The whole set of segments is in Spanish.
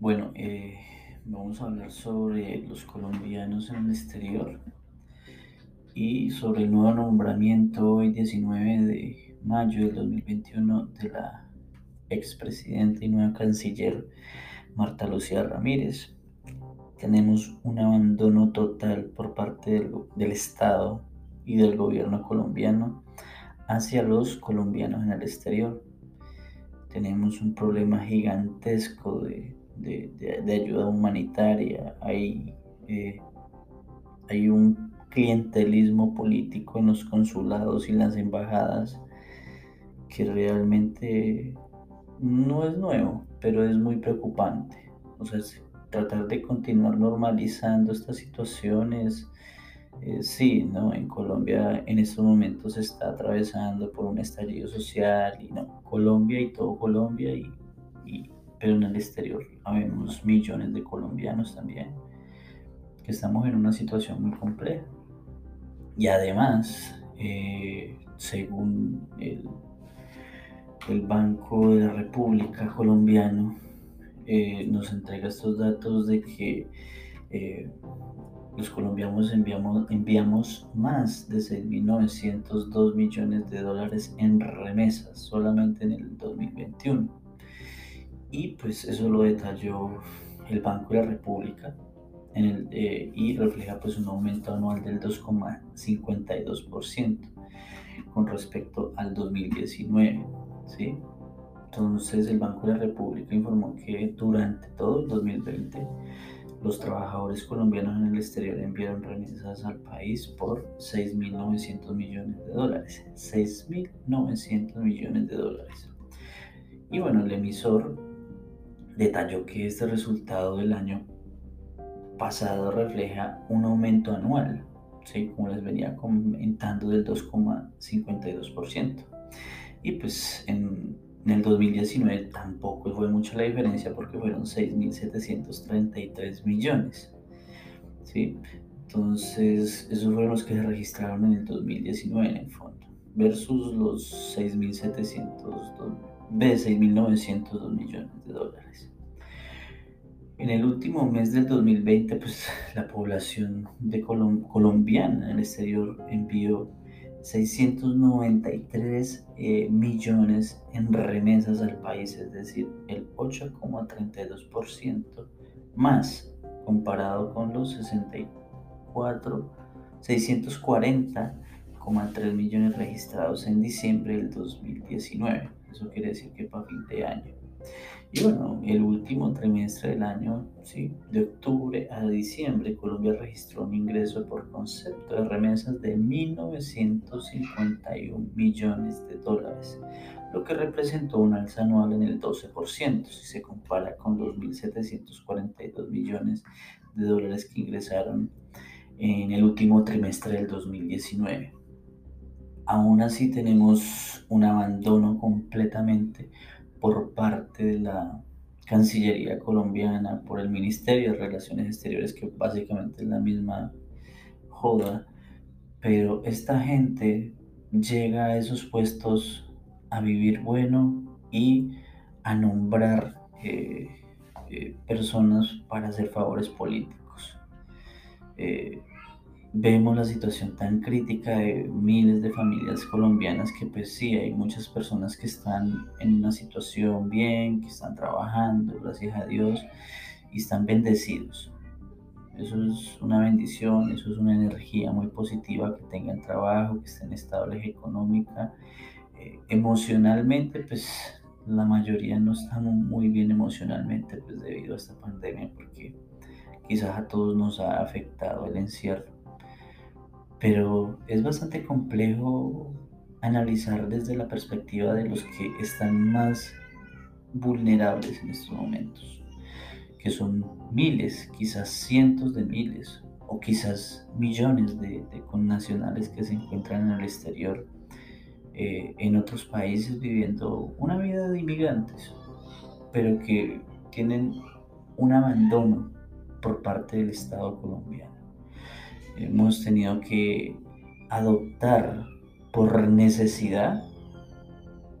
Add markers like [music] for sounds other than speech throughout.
Bueno, eh, vamos a hablar sobre los colombianos en el exterior y sobre el nuevo nombramiento hoy 19 de mayo del 2021 de la expresidenta y nueva canciller Marta Lucía Ramírez. Tenemos un abandono total por parte del, del Estado y del gobierno colombiano hacia los colombianos en el exterior. Tenemos un problema gigantesco de, ayuda humanitaria, hay, eh, hay un clientelismo político en los consulados y las embajadas que realmente no es nuevo, pero es muy preocupante. O sea, tratar de continuar normalizando estas situaciones eh, sí, ¿no? En Colombia en estos momentos se está atravesando por un estallido social y no, Colombia y todo Colombia, y, pero en el exterior habemos millones de colombianos también que estamos en una situación muy compleja. Y además, eh, según el, Banco de la República colombiano, eh, nos entrega estos datos de que los colombianos enviamos, enviamos más de 6.902 millones de dólares en remesas solamente en el 2021. Y pues eso lo detalló el Banco de la República en el, eh, y refleja pues un aumento anual del 2,52% con respecto al 2019. ¿sí? Entonces el Banco de la República informó que durante todo el 2020 los trabajadores colombianos en el exterior enviaron remesas al país por 6.900 millones de dólares. 6.900 millones de dólares. Y bueno, el emisor detalló que este resultado del año pasado refleja un aumento anual, ¿sí? como les venía comentando, del 2,52%. Y pues en el 2019 tampoco fue mucha la diferencia porque fueron 6.733 millones. ¿sí? Entonces, esos fueron los que se registraron en el 2019 en el fondo, versus los 6.902 millones de dólares. En el último mes del 2020, pues [laughs] la población de colombiana en el exterior envió 693 eh, millones en remesas al país, es decir, el 8,32% más comparado con los 64, 640,3 millones registrados en diciembre del 2019. Eso quiere decir que para fin de año y bueno, el último trimestre del año, ¿sí? de octubre a diciembre, Colombia registró un ingreso por concepto de remesas de 1.951 millones de dólares, lo que representó un alza anual en el 12% si se compara con los 1.742 millones de dólares que ingresaron en el último trimestre del 2019. Aún así tenemos un abandono completamente por parte de la Cancillería colombiana, por el Ministerio de Relaciones Exteriores, que básicamente es la misma joda, pero esta gente llega a esos puestos a vivir bueno y a nombrar eh, eh, personas para hacer favores políticos. Eh, vemos la situación tan crítica de miles de familias colombianas que pues sí, hay muchas personas que están en una situación bien, que están trabajando, gracias a Dios, y están bendecidos. Eso es una bendición, eso es una energía muy positiva, que tengan trabajo, que estén estables económica, eh, emocionalmente, pues la mayoría no estamos muy bien emocionalmente, pues debido a esta pandemia, porque quizás a todos nos ha afectado el encierro pero es bastante complejo analizar desde la perspectiva de los que están más vulnerables en estos momentos, que son miles, quizás cientos de miles o quizás millones de, connacionales que se encuentran en el exterior, eh, en otros países viviendo una vida de inmigrantes, pero que tienen un abandono por parte del Estado colombiano hemos tenido que adoptar por necesidad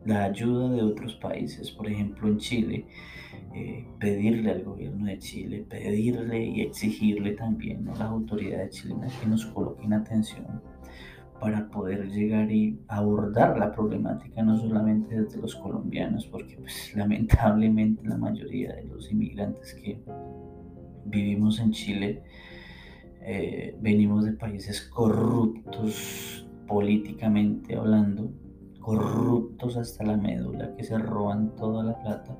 la ayuda de otros países, por ejemplo en Chile, eh, pedirle al gobierno de Chile, pedirle y exigirle también a las autoridades chilenas que nos coloquen atención para poder llegar y abordar la problemática no solamente desde los colombianos, porque pues, [laughs] lamentablemente la mayoría de los inmigrantes que vivimos en Chile eh, venimos de países corruptos políticamente hablando, corruptos hasta la médula, que se roban toda la plata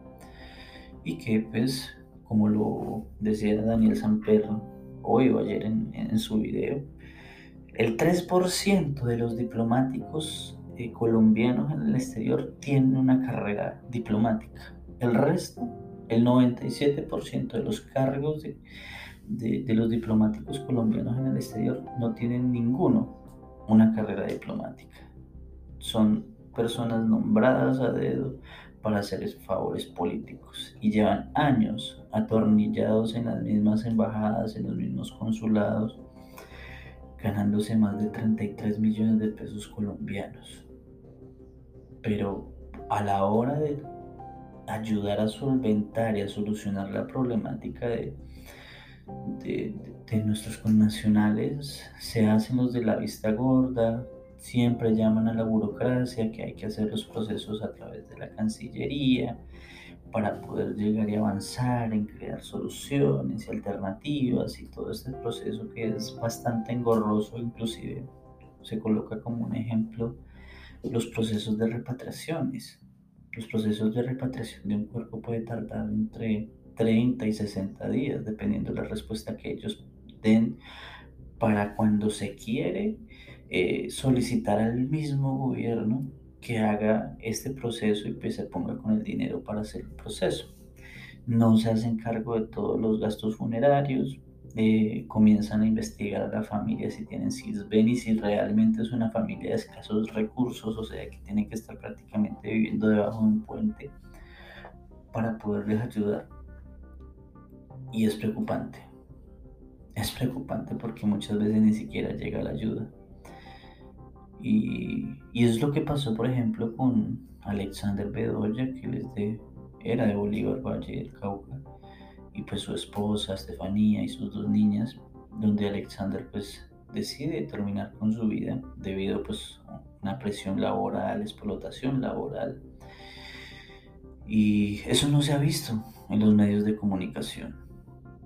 y que pues como lo decía Daniel Samper hoy o ayer en, su video, el 3% de los diplomáticos eh, colombianos en el exterior tienen una carrera diplomática. El resto, el 97% de los cargos de, los diplomáticos colombianos en el exterior no tienen ninguno una carrera diplomática. Son personas nombradas a dedo para hacer favores políticos y llevan años atornillados en las mismas embajadas, en los mismos consulados, ganándose más de 33 millones de pesos colombianos. Pero a la hora de ayudar a solventar y a solucionar la problemática de, de, nuestros connacionales, se hacen los de la vista gorda, siempre llaman a la burocracia, que hay que hacer los procesos a través de la Cancillería, para poder llegar y avanzar en crear soluciones y alternativas y todo este proceso que es bastante engorroso, inclusive se coloca como un ejemplo los procesos de repatriaciones. Los procesos de repatriación de un cuerpo puede tardar entre 30 y 60 días, dependiendo de la respuesta que ellos den para cuando se quiere eh, solicitar al mismo gobierno que haga este proceso y pues se ponga con el dinero para hacer el proceso. No se hacen cargo de todos los gastos funerarios, eh, comienzan a investigar a la familia si tienen CISBEN y si realmente es una familia de escasos recursos, o sea que tienen que estar prácticamente viviendo debajo de un puente para poderles ayudar. Y es preocupante. Es preocupante porque muchas veces ni siquiera llega la ayuda. Y, y es lo que pasó, por ejemplo, con Alexander Bedoya, que era de Bolívar, Valle del Cauca, y pues su esposa, Estefanía, y sus dos niñas, donde Alexander pues decide terminar con su vida debido pues a una presión laboral, explotación laboral. Y eso no se ha visto en los medios de comunicación.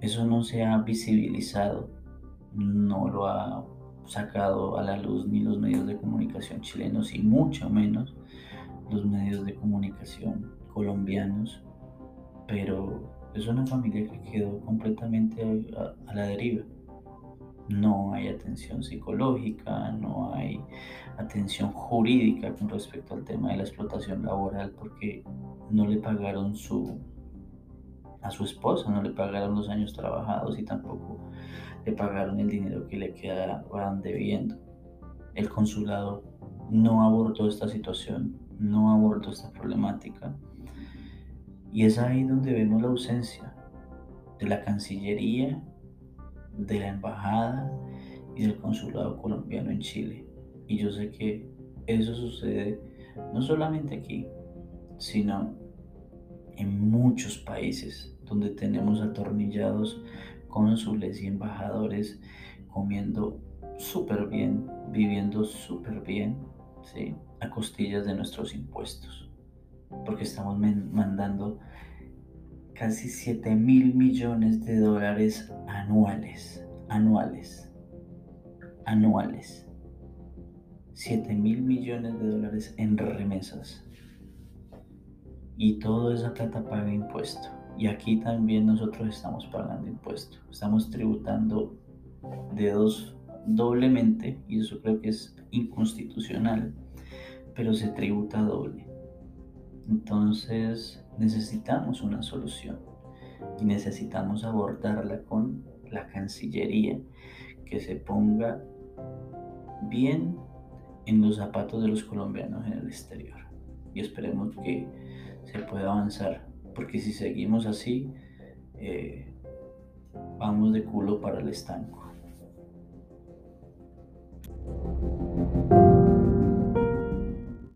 Eso no se ha visibilizado, no lo ha sacado a la luz ni los medios de comunicación chilenos y mucho menos los medios de comunicación colombianos, pero es una familia que quedó completamente a, la deriva. No hay atención psicológica, no hay atención jurídica con respecto al tema de la explotación laboral porque no le pagaron su a su esposa, no le pagaron los años trabajados y tampoco le pagaron el dinero que le quedaban debiendo. El consulado no abordó esta situación, no abordó esta problemática. Y es ahí donde vemos la ausencia de la Cancillería, de la Embajada y del Consulado colombiano en Chile. Y yo sé que eso sucede no solamente aquí, sino en muchos países donde tenemos atornillados cónsules y embajadores comiendo súper bien, viviendo súper bien, a costillas de nuestros impuestos. Porque estamos mandando casi 7 mil millones de dólares anuales, anuales, anuales. 7 mil millones de dólares en remesas. Y toda esa plata paga impuesto. Y aquí también nosotros estamos pagando impuestos, estamos tributando de dos doblemente y eso creo que es inconstitucional, pero se tributa doble. Entonces necesitamos una solución y necesitamos abordarla con la Cancillería que se ponga bien en los zapatos de los colombianos en el exterior. Y esperemos que se pueda avanzar porque si seguimos así, eh, vamos de culo para el estanco.